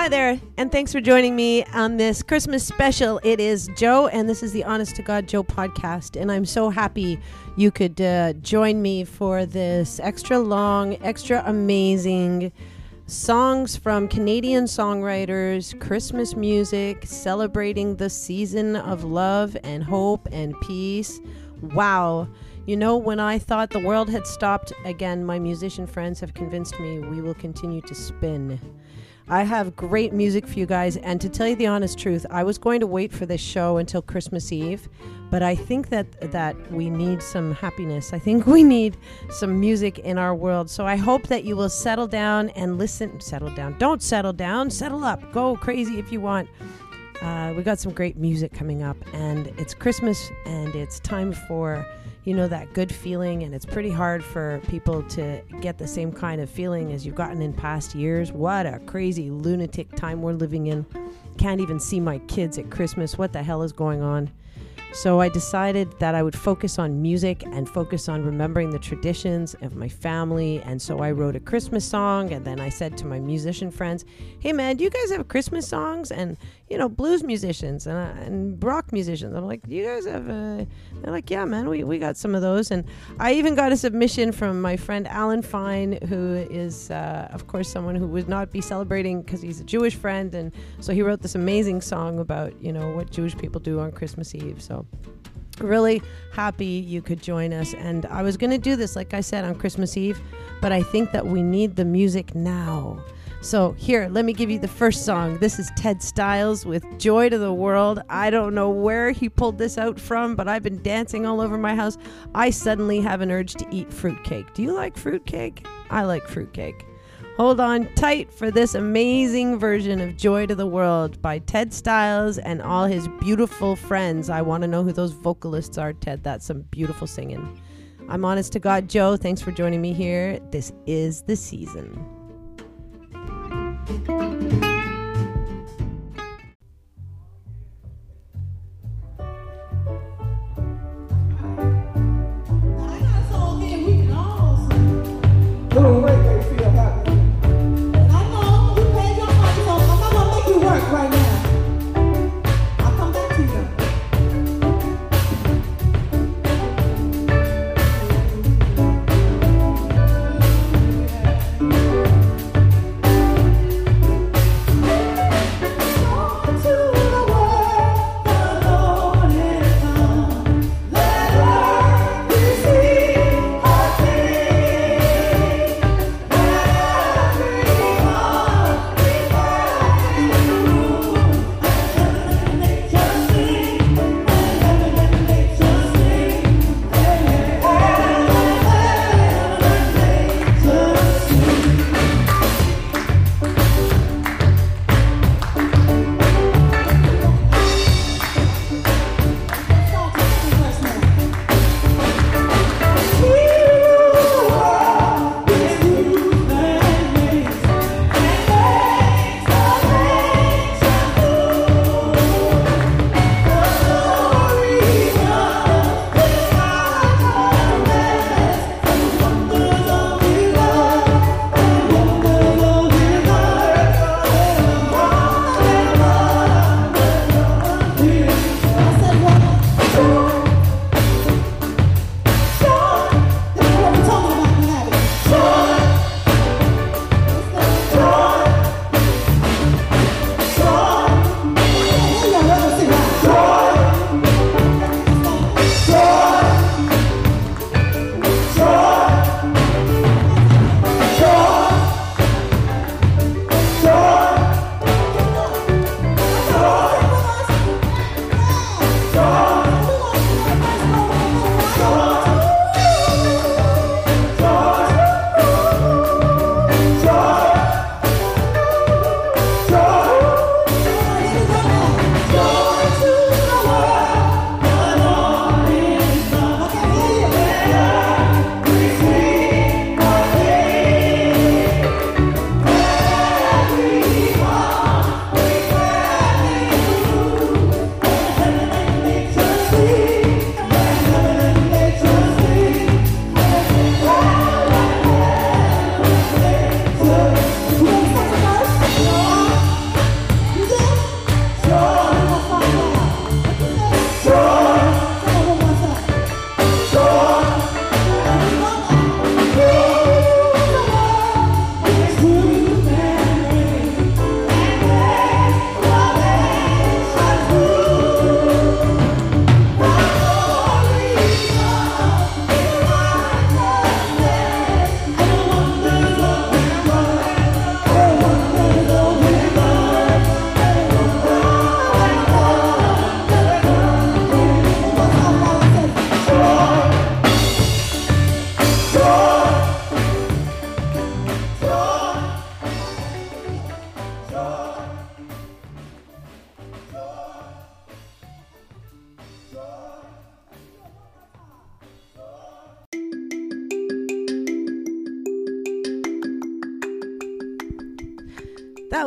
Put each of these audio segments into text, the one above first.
Hi there, and thanks for joining me on this Christmas special. It is Joe, and this is the Honest to God Joe podcast. And I'm so happy you could uh, join me for this extra long, extra amazing songs from Canadian songwriters, Christmas music, celebrating the season of love and hope and peace. Wow. You know, when I thought the world had stopped, again, my musician friends have convinced me we will continue to spin. I have great music for you guys, and to tell you the honest truth, I was going to wait for this show until Christmas Eve, but I think that that we need some happiness. I think we need some music in our world. So I hope that you will settle down and listen. Settle down. Don't settle down. Settle up. Go crazy if you want. Uh, we got some great music coming up, and it's Christmas, and it's time for you know that good feeling and it's pretty hard for people to get the same kind of feeling as you've gotten in past years what a crazy lunatic time we're living in can't even see my kids at christmas what the hell is going on so I decided that I would focus on music and focus on remembering the traditions of my family. And so I wrote a Christmas song. And then I said to my musician friends, hey, man, do you guys have Christmas songs? And, you know, blues musicians and, uh, and rock musicians. I'm like, you guys have, uh, they're like, yeah, man, we, we got some of those. And I even got a submission from my friend Alan Fine, who is, uh, of course, someone who would not be celebrating because he's a Jewish friend. And so he wrote this amazing song about, you know, what Jewish people do on Christmas Eve. So really happy you could join us. And I was going to do this, like I said, on Christmas Eve, but I think that we need the music now. So, here, let me give you the first song. This is Ted Styles with Joy to the World. I don't know where he pulled this out from, but I've been dancing all over my house. I suddenly have an urge to eat fruitcake. Do you like fruitcake? I like fruitcake. Hold on tight for this amazing version of Joy to the World by Ted Styles and all his beautiful friends. I want to know who those vocalists are, Ted. That's some beautiful singing. I'm honest to God, Joe. Thanks for joining me here. This is the season. Little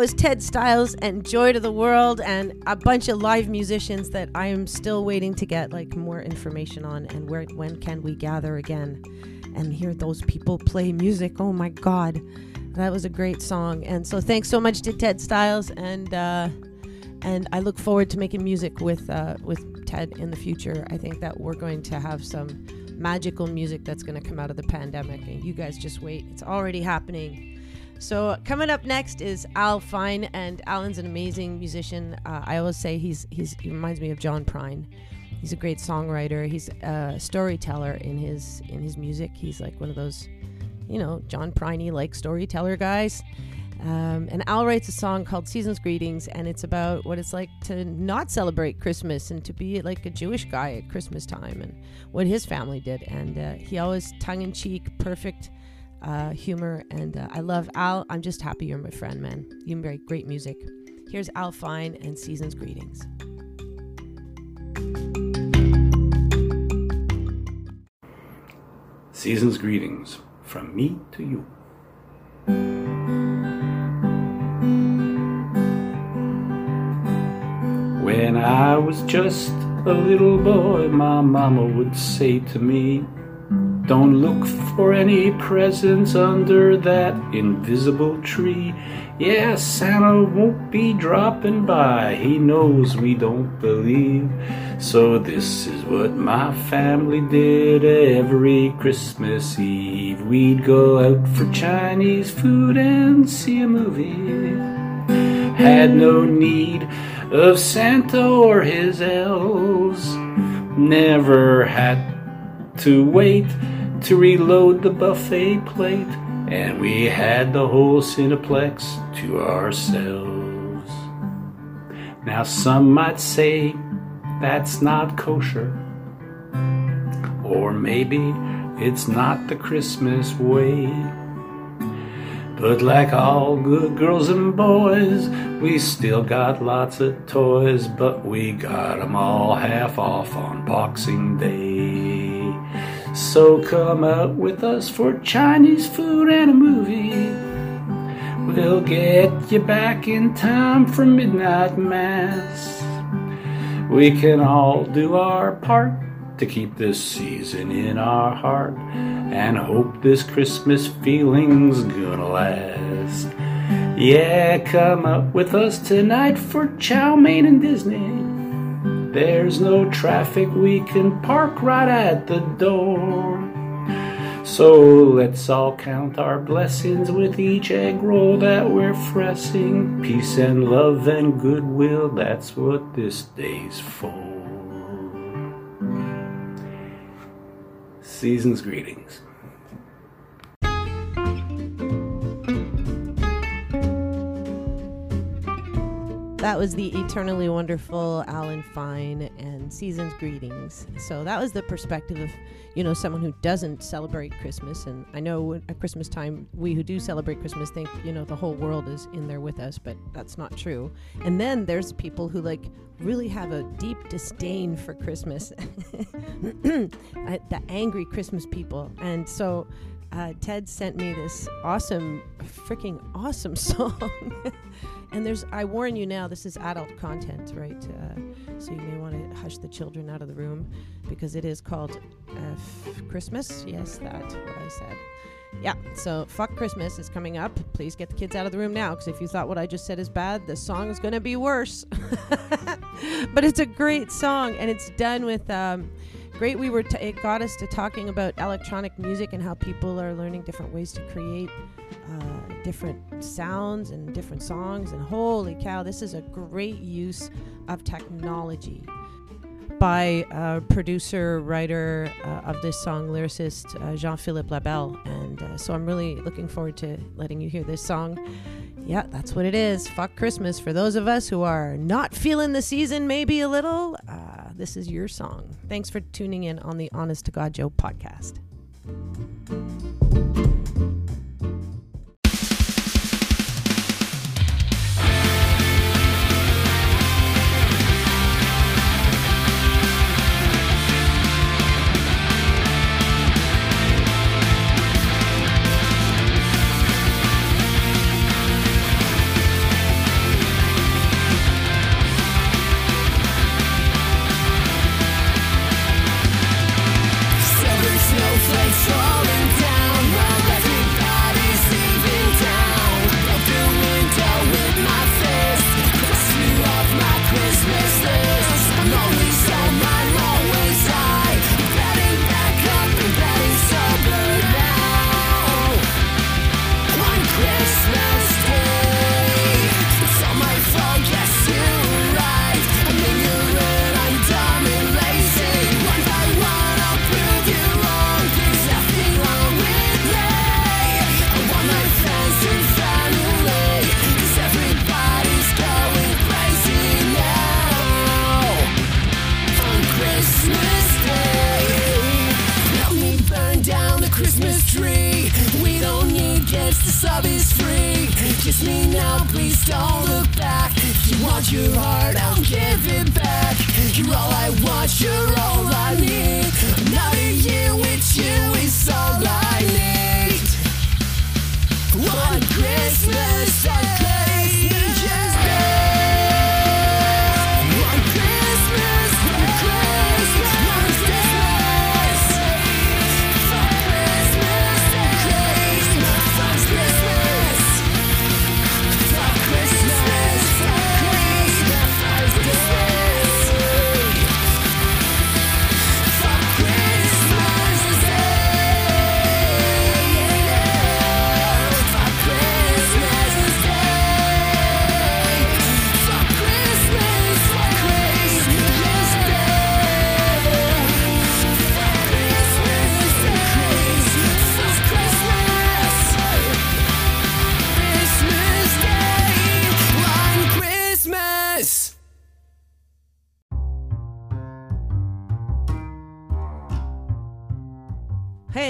was Ted Styles and Joy to the World, and a bunch of live musicians that I am still waiting to get like more information on. And where, when can we gather again and hear those people play music? Oh my God, that was a great song. And so, thanks so much to Ted Styles, and uh, and I look forward to making music with uh, with Ted in the future. I think that we're going to have some magical music that's going to come out of the pandemic, and you guys just wait. It's already happening. So coming up next is Al Fine, and Alan's an amazing musician. Uh, I always say he's he's he reminds me of John Prine. He's a great songwriter. He's a storyteller in his in his music. He's like one of those, you know, John Priney like storyteller guys. Um, and Al writes a song called Season's Greetings, and it's about what it's like to not celebrate Christmas and to be like a Jewish guy at Christmas time and what his family did. And uh, he always tongue in cheek, perfect uh, humor, and uh, I love Al. I'm just happy you're my friend, man. You make great music. Here's Al Fine and Season's Greetings. Season's greetings from me to you. When I was just a little boy, my mama would say to me, Don't look for any presents under that invisible tree. Yeah, Santa won't be dropping by, he knows we don't believe. So, this is what my family did every Christmas Eve. We'd go out for Chinese food and see a movie. Had no need of Santa or his elves. Never had to wait to reload the buffet plate, and we had the whole Cineplex to ourselves. Now, some might say that's not kosher, or maybe it's not the Christmas way. But like all good girls and boys, we still got lots of toys, but we got 'em all half off on Boxing Day. So come out with us for Chinese food and a movie. We'll get you back in time for midnight mass. We can all do our part to keep this season in our heart and hope this Christmas feeling's gonna last. Yeah, come up with us tonight for chow mein and Disney. There's no traffic, we can park right at the door. So let's all count our blessings with each egg roll that we're fressing. Peace and love and goodwill, that's what this day's for. Season's greetings. That was the eternally wonderful Alan Fine and Season's Greetings. So that was the perspective of, you know, someone who doesn't celebrate Christmas. And I know at Christmas time, we who do celebrate Christmas think, you know, the whole world is in there with us, but that's not true. And then there's people who like really have a deep disdain for Christmas, the angry Christmas people. And so uh, Ted sent me this awesome, freaking awesome song. And there's, I warn you now, this is adult content, right? Uh, so you may want to hush the children out of the room because it is called uh, F- Christmas. Yes, that's what I said. Yeah, so Fuck Christmas is coming up. Please get the kids out of the room now because if you thought what I just said is bad, the song is going to be worse. but it's a great song and it's done with. Um, great we were t- it got us to talking about electronic music and how people are learning different ways to create uh, different sounds and different songs and holy cow this is a great use of technology by uh, producer writer uh, of this song lyricist uh, jean-philippe labelle and uh, so i'm really looking forward to letting you hear this song yeah, that's what it is. Fuck Christmas. For those of us who are not feeling the season, maybe a little, uh, this is your song. Thanks for tuning in on the Honest to God Joe podcast.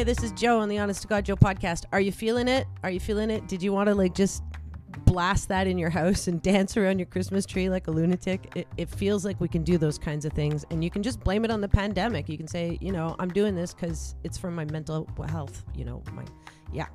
This is Joe on the Honest to God Joe podcast. Are you feeling it? Are you feeling it? Did you want to like just blast that in your house and dance around your Christmas tree like a lunatic? It, it feels like we can do those kinds of things, and you can just blame it on the pandemic. You can say, you know, I'm doing this because it's for my mental health. You know, my yeah.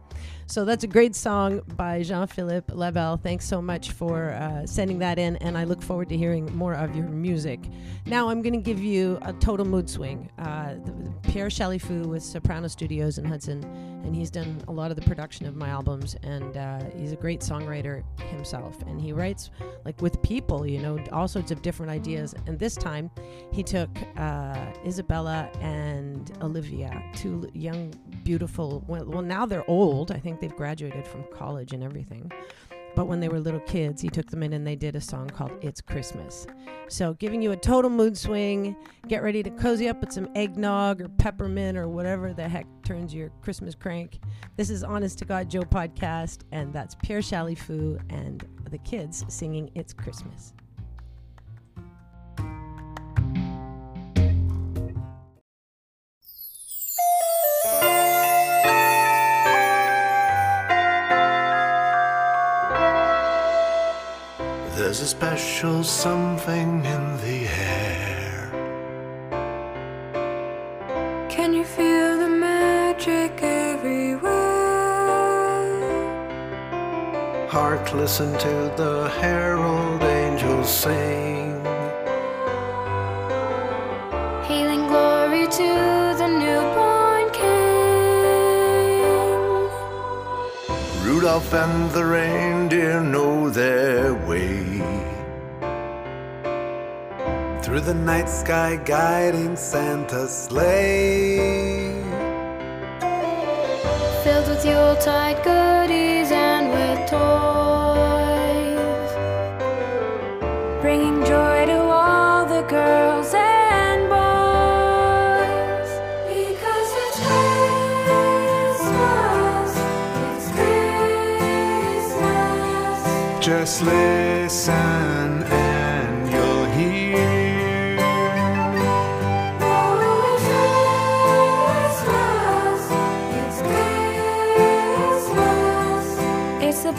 So that's a great song by Jean Philippe Labelle. Thanks so much for uh, sending that in, and I look forward to hearing more of your music. Now I'm going to give you a total mood swing. Uh, the, the Pierre Chalifou with Soprano Studios in Hudson, and he's done a lot of the production of my albums, and uh, he's a great songwriter himself. And he writes like with people, you know, all sorts of different ideas. And this time, he took uh, Isabella and Olivia, two young, beautiful. Well, well, now they're old. I think they've graduated from college and everything. But when they were little kids, he took them in and they did a song called It's Christmas. So, giving you a total mood swing. Get ready to cozy up with some eggnog or peppermint or whatever the heck turns your Christmas crank. This is Honest to God Joe podcast, and that's Pierre Chalifou and the kids singing It's Christmas. There's a special something in the air. Can you feel the magic everywhere? Hark, listen to the herald angels sing. Healing glory to the newborn king. Rudolph and the reindeer know their way. Through the night sky, guiding Santa's sleigh. Filled with Yuletide goodies and with toys. Bringing joy to all the girls and boys. Because it's Christmas. It's Christmas. Just listen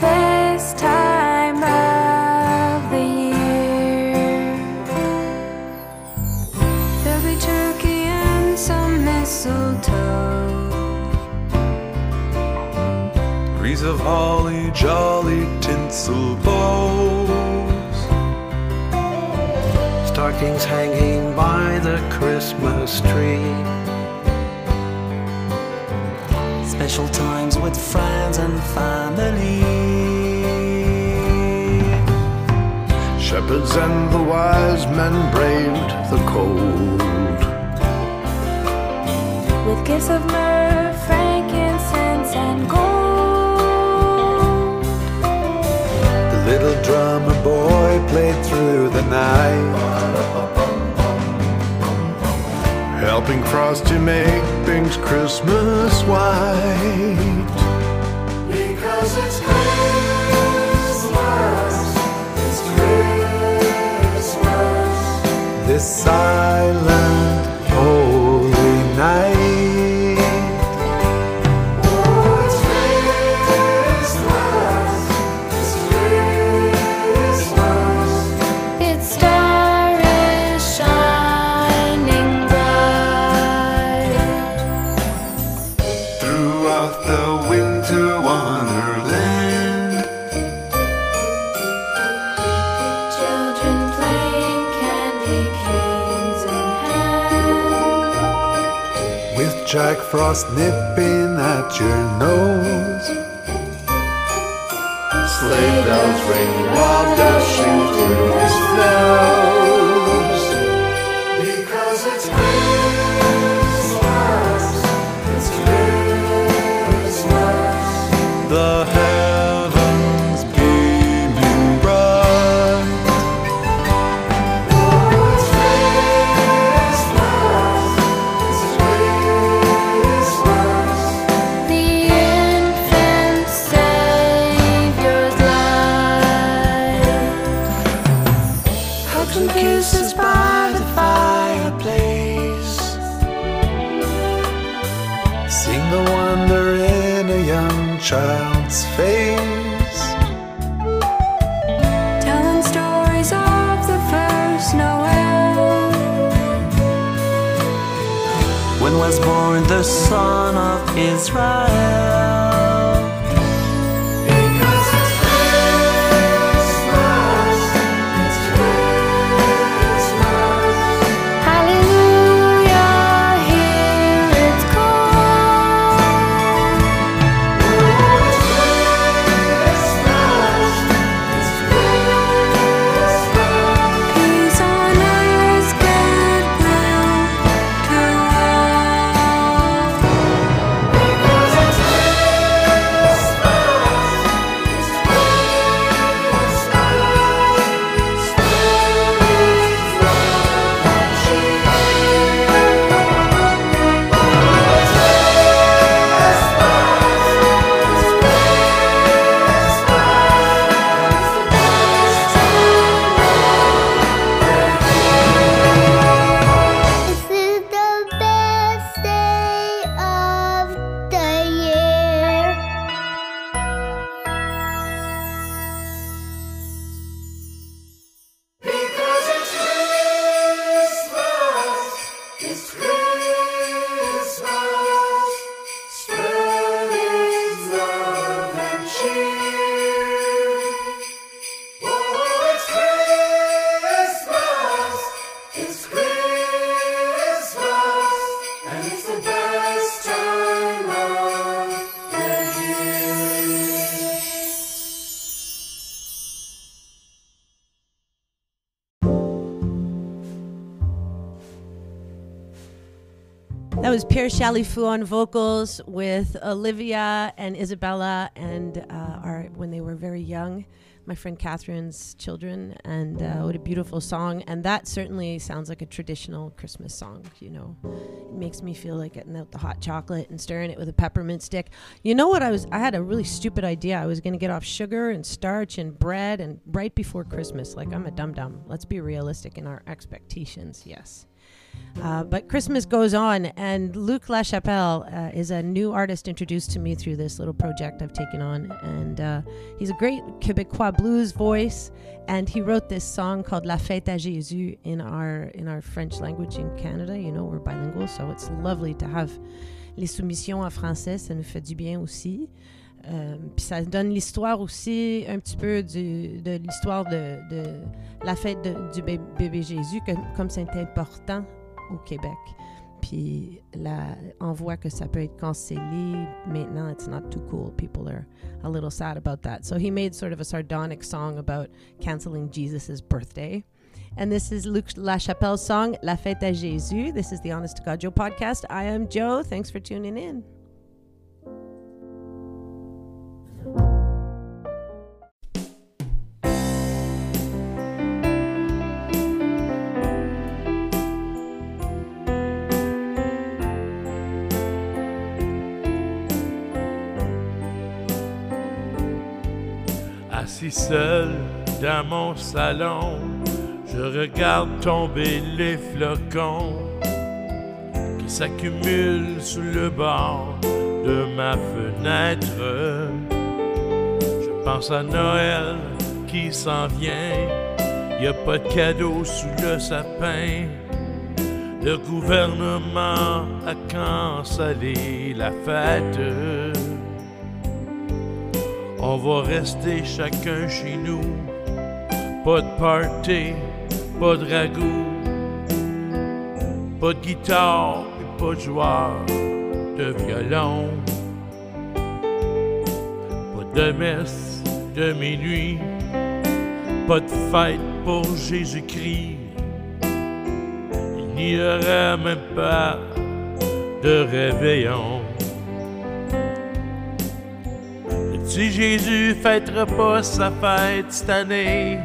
best time of the year. There'll be turkey and some mistletoe. Wreaths of holly, jolly tinsel bows. Stockings hanging by the Christmas tree. Special times with friends and family. Shepherds and the wise men braved the cold. With gifts of myrrh, frankincense, and gold. The little drummer boy played through the night. Helping Frosty make things Christmas white. Because it's Christmas, it's Christmas. This silent, Frost nipping at your nose. Sleigh bells ring while dashing through the snows. When was born the son of Israel? That was Pierre Chalifou on vocals with Olivia and Isabella, and uh, our when they were very young, my friend Catherine's children, and uh, what a beautiful song! And that certainly sounds like a traditional Christmas song. You know, it makes me feel like getting out the hot chocolate and stirring it with a peppermint stick. You know what? I was I had a really stupid idea. I was going to get off sugar and starch and bread, and right before Christmas, like I'm a dum dum. Let's be realistic in our expectations. Yes. Uh, but Christmas goes on, and Luc Lachapelle uh, is a new artist introduced to me through this little project I've taken on. And uh, he's a great Quebecois blues voice, and he wrote this song called La Fête à Jésus in our in our French language in Canada. You know, we're bilingual, so it's lovely to have les soumissions en français. Ça nous fait du bien aussi. Euh, puis ça donne l'histoire aussi un petit peu du- de l'histoire de, de la fête de- du bébé Jésus, que- comme c'est important au Québec. Puis là, on voit que ça peut être cancellé. Maintenant, it's not too cool. People are a little sad about that. So he made sort of a sardonic song about canceling Jesus' birthday. And this is Luc Lachapelle's song, La Fête à Jésus. This is the Honest to God Joe podcast. I am Joe. Thanks for tuning in. Seul dans mon salon, je regarde tomber les flocons qui s'accumulent sous le bord de ma fenêtre. Je pense à Noël qui s'en vient, y a pas de cadeau sous le sapin. Le gouvernement a cancellé la fête. On va rester chacun chez nous. Pas de party, pas de ragoût. Pas de guitare et pas de joueur de violon. Pas de messe de minuit. Pas de fête pour Jésus-Christ. Il n'y aura même pas de réveillon. Petit Jésus fêtera pas sa fête cette année.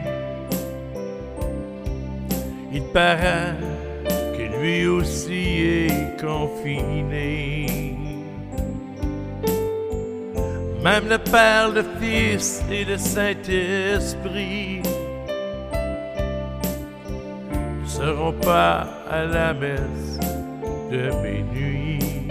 Il paraît que lui aussi est confiné. Même le Père, le Fils et le Saint-Esprit ne seront pas à la messe de minuit.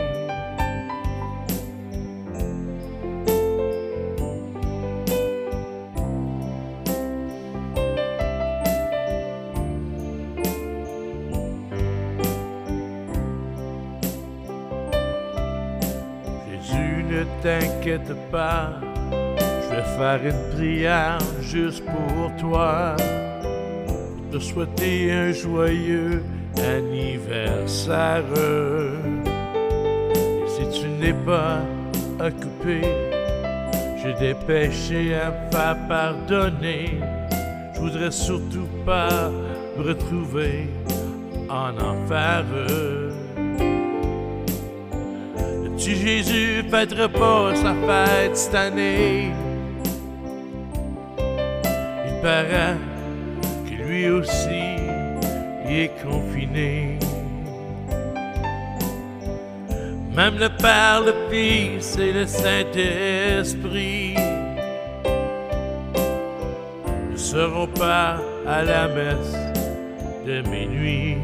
T'inquiète pas, je vais faire une prière juste pour toi, te souhaiter un joyeux anniversaire. Si tu n'es pas occupé, j'ai des péchés à faire pardonner. Je voudrais surtout pas me retrouver en enfer. Petit Jésus fêtera pas sa fête cette année. Il paraît que lui aussi il est confiné. Même le Père, le Fils et le Saint-Esprit ne seront pas à la messe de minuit.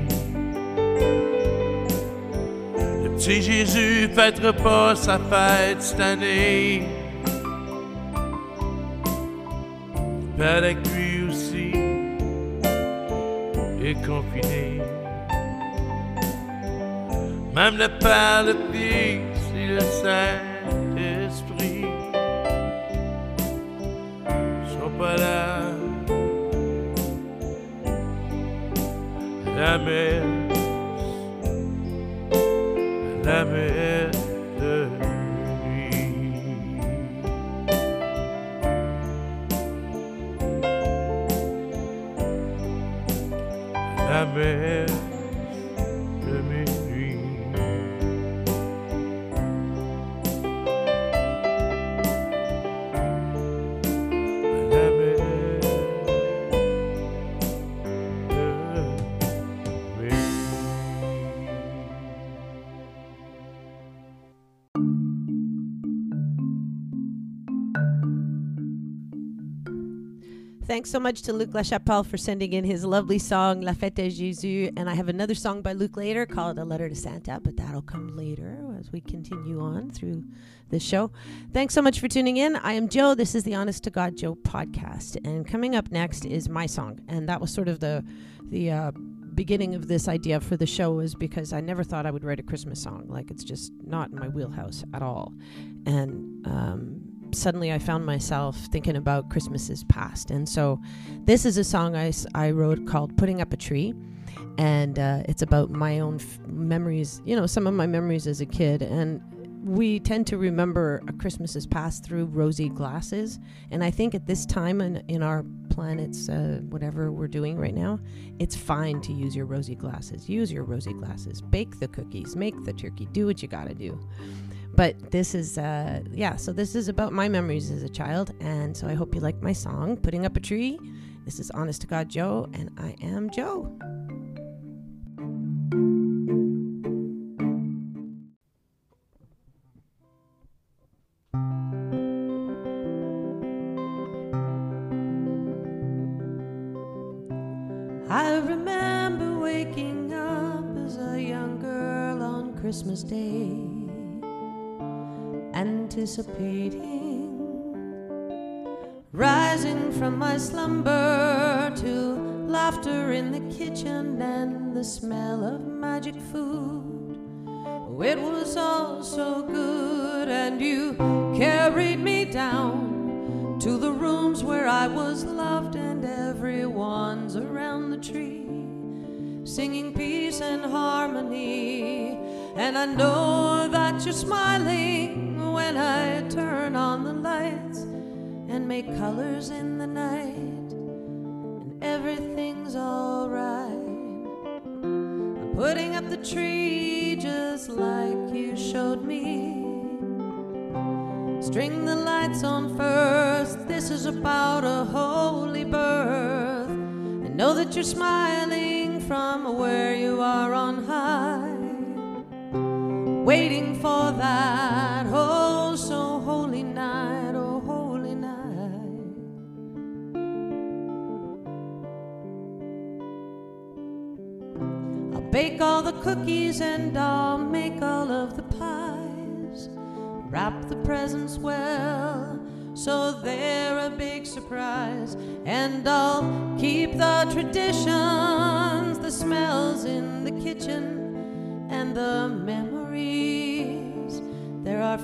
Petit Jésus fêtera pas sa fête cette année. Paraît que lui aussi est confiné. Même le Père, le Fils et le Saint-Esprit Thanks so much to Luc Lachapelle for sending in his lovely song La Fête de Jésus. And I have another song by Luc later called A Letter to Santa, but that'll come later as we continue on through this show. Thanks so much for tuning in. I am Joe. This is the Honest to God Joe podcast. And coming up next is my song. And that was sort of the the uh, beginning of this idea for the show is because I never thought I would write a Christmas song. Like it's just not in my wheelhouse at all. And um, suddenly I found myself thinking about Christmases past. And so this is a song I, I wrote called Putting Up a Tree. And uh, it's about my own f- memories, you know, some of my memories as a kid. And we tend to remember a Christmases past through rosy glasses. And I think at this time in, in our planet's uh, whatever we're doing right now, it's fine to use your rosy glasses. Use your rosy glasses. Bake the cookies, make the turkey, do what you got to do but this is uh yeah so this is about my memories as a child. And so i hope you like my song putting up a tree. This is honest to god joe and i am joe. I remember waking up as a young girl on Christmas Day, anticipating. Rising from my slumber to laughter in the kitchen and the smell of magic food. It was all so good, and you carried me down to the rooms where I was loved, and everyone's around the tree singing peace and harmony. And I know that you're smiling when I turn on the lights and make colors in the night, and everything's alright. I'm putting up the tree just like you showed me. String the lights on first. This is about a holy birth. And know that you're smiling from where you are on high. Waiting for that bake all the cookies and I'll make all of the pies. Wrap the presents well so they're a big surprise. And I'll keep the traditions, the smells in the kitchen, and the memories. There are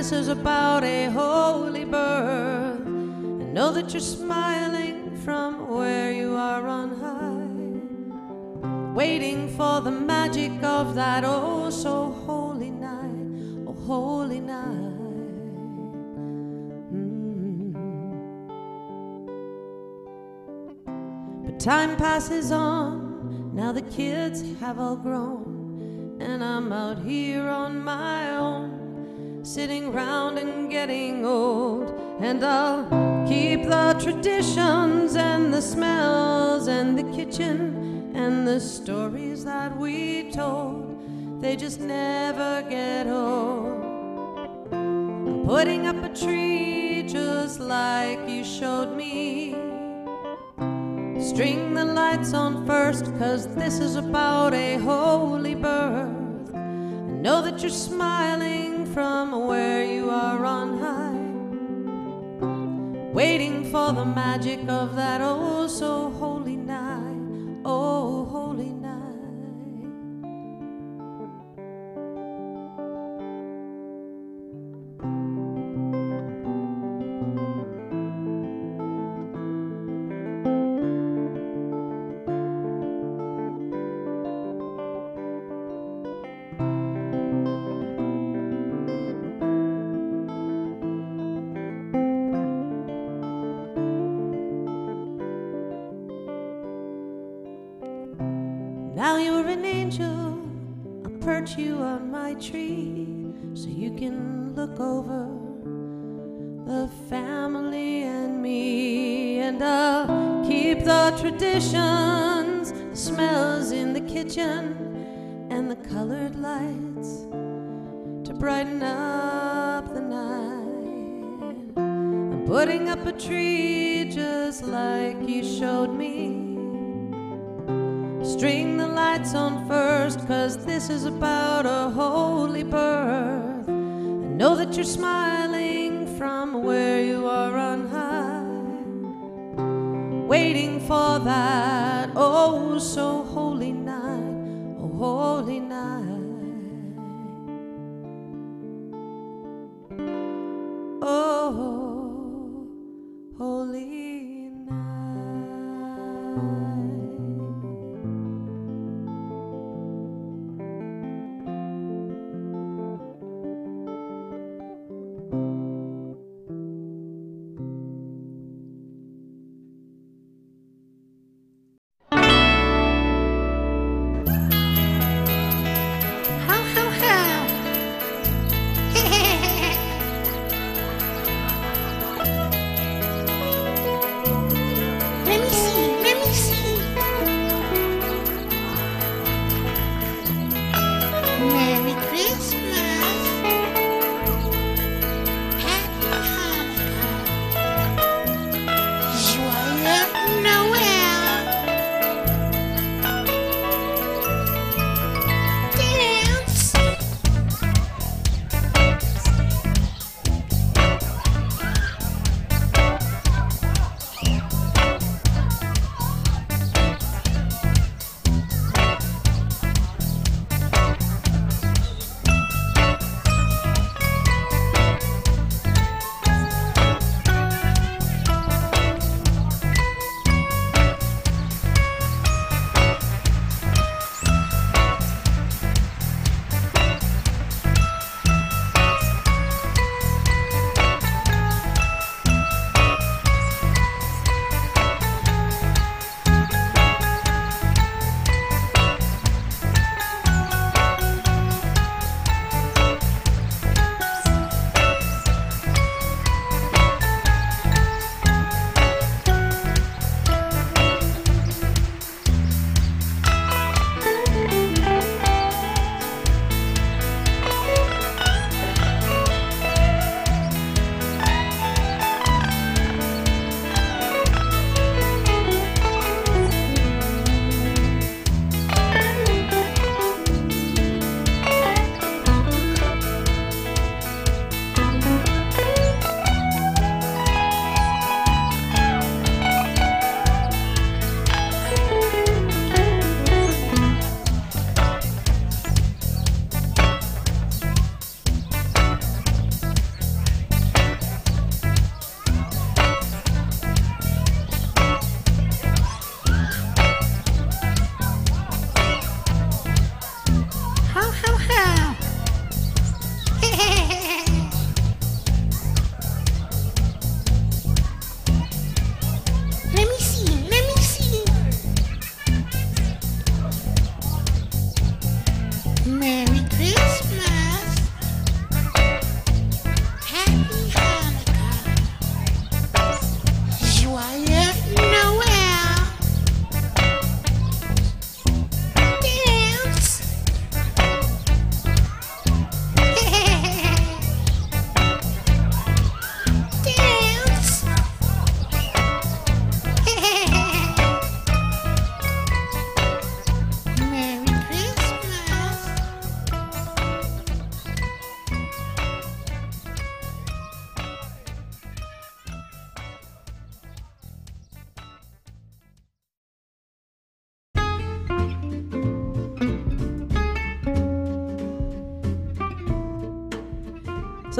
this is about a holy birth. And know that you're smiling from where you are on high. Waiting for the magic of that oh so holy night, oh holy night. Mm. But time passes on, now the kids have all grown, and I'm out here on my own, sitting round and getting old. And I'll keep the traditions and the smells and the kitchen and the stories that we told. They just never get old. I'm putting up a tree just like you showed me. String the lights on first, cause this is about a holy birth. I know that you're smiling from where you are on high. Waiting for the magic of that oh so holy night, tree so you can look over the family and me. And I'll keep the traditions, the smells in the kitchen, and the colored lights to brighten up the night. I'm putting up a tree just like you showed me. String the lights on first, cause this is about a holy birth. I know that you're smiling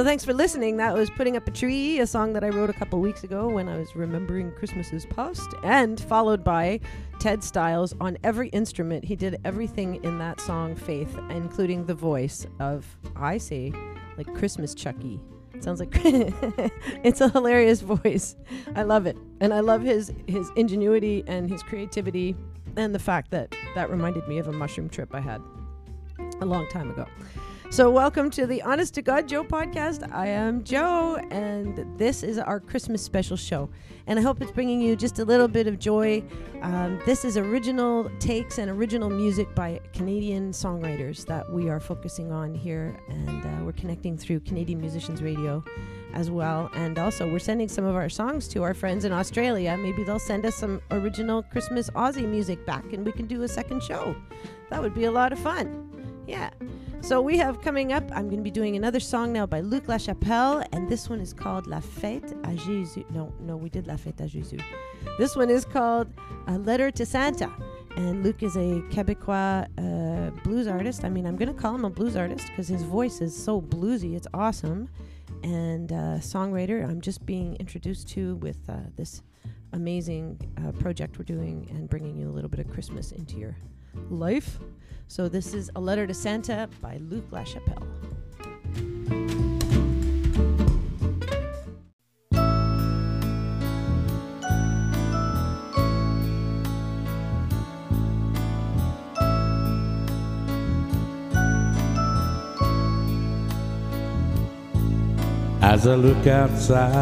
So thanks for listening. That was Putting Up a Tree, a song that I wrote a couple weeks ago when I was remembering Christmas's past, and followed by Ted Styles on every instrument. He did everything in that song, Faith, including the voice of, I say, like Christmas Chucky. Sounds like it's a hilarious voice. I love it, and I love his his ingenuity and his creativity, and the fact that that reminded me of a mushroom trip I had a long time ago. So, welcome to the Honest to God Joe podcast. I am Joe, and this is our Christmas special show. And I hope it's bringing you just a little bit of joy. Um, this is original takes and original music by Canadian songwriters that we are focusing on here, and uh, we're connecting through Canadian Musicians Radio as well. And also, we're sending some of our songs to our friends in Australia. Maybe they'll send us some original Christmas Aussie music back, and we can do a second show. That would be a lot of fun. Yeah. So we have coming up, I'm going to be doing another song now by Luc Lachapelle, and this one is called La Fête à Jésus. No, no, we did La Fête à Jésus. This one is called A Letter to Santa. And Luc is a Quebecois uh, blues artist. I mean, I'm going to call him a blues artist because his voice is so bluesy. It's awesome. And uh, songwriter, I'm just being introduced to with uh, this amazing uh, project we're doing and bringing you a little bit of Christmas into your life. So this is A Letter to Santa by Luc Lachapelle. As I look outside,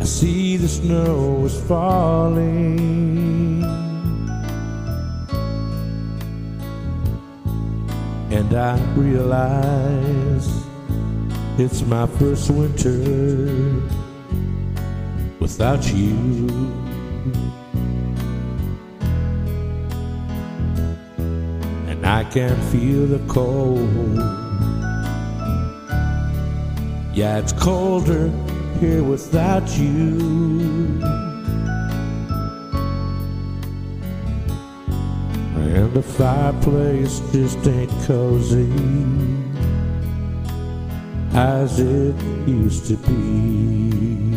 I see the snow is falling. And I realize it's my first winter without you. And I can feel the cold. Yeah, it's colder here without you. And the fireplace just ain't cozy as it used to be.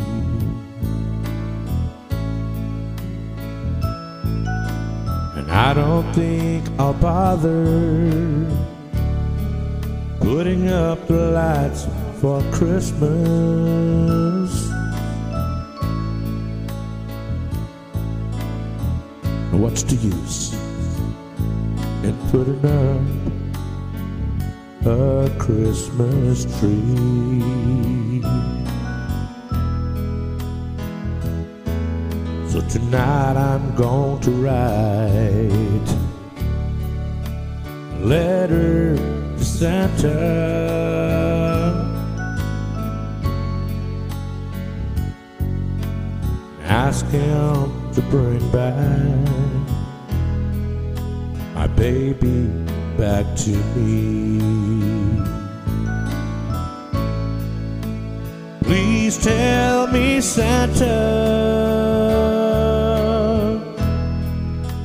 And I don't think I'll bother putting up the lights for Christmas. What's the use in putting up a Christmas tree? So tonight I'm going to write a letter to Santa. ask him to bring back my baby back to me. Please tell me, Santa,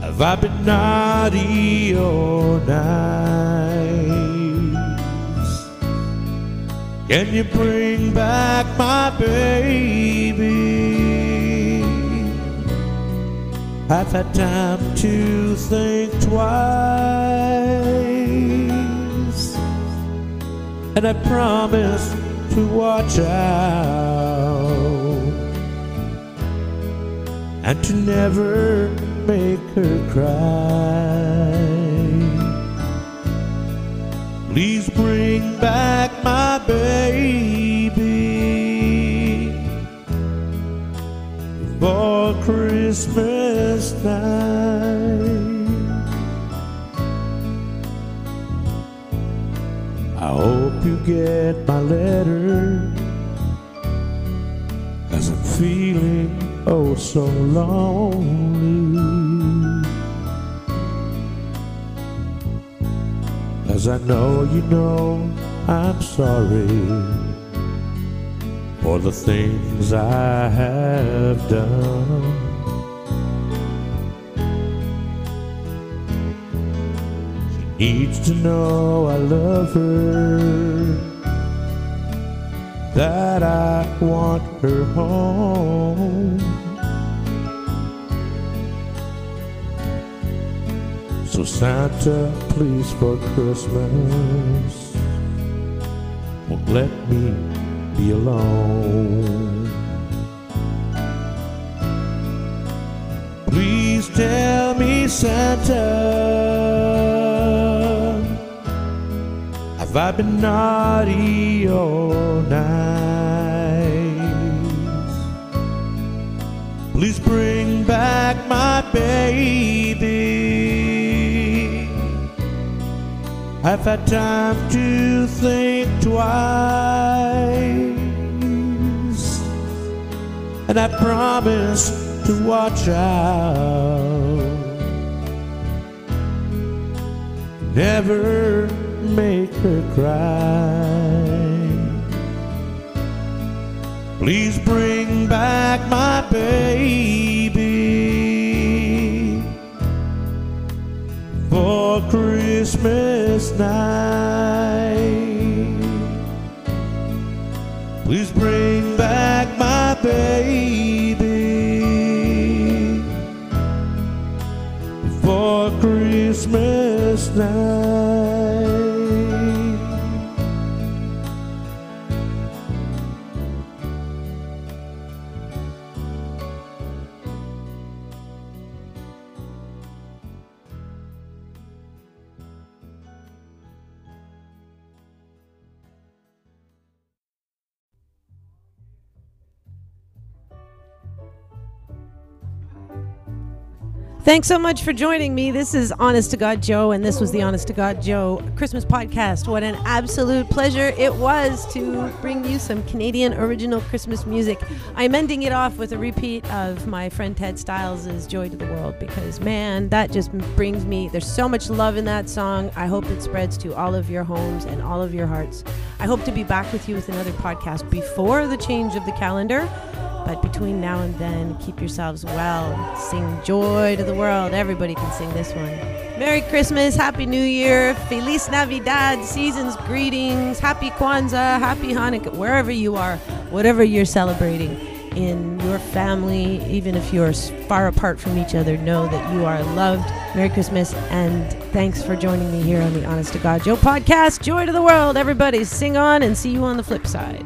have I been naughty or nice? Can you bring back my baby? I've had time to think twice, and I promise to watch out. And to never make her cry. Please bring back my baby. For Christmas night. I hope you get my letter, cause I'm feeling oh so lonely. Cause I know you know I'm sorry for the things I have done. Needs to know I love her, that I want her home. So Santa, please for Christmas, won't let me be alone. Please tell me, Santa, have I been naughty or nice? Please bring back my baby. I've had time to think twice, and I promise to watch out. Never make her cry. Please bring back my baby for Christmas night. Please bring back my baby for Christmas night. Thanks so much for joining me. This is Honest to God Joe, and this was the Honest to God Joe Christmas podcast. What an absolute pleasure it was to bring you some Canadian original Christmas music. I'm ending it off with a repeat of my friend Ted Styles' Joy to the World because, man, that just brings me, there's so much love in that song. I hope it spreads to all of your homes and all of your hearts. I hope to be back with you with another podcast before the change of the calendar. But between now and then, keep yourselves well. Sing joy to the world. Everybody can sing this one. Merry Christmas, Happy New Year, Feliz Navidad, season's greetings, Happy Kwanzaa, Happy Hanukkah, wherever you are, whatever you're celebrating in your family, even if you're far apart from each other, know that you are loved. Merry Christmas, and thanks for joining me here on the Honest to God Joe podcast. Joy to the world, everybody. Sing on and see you on the flip side.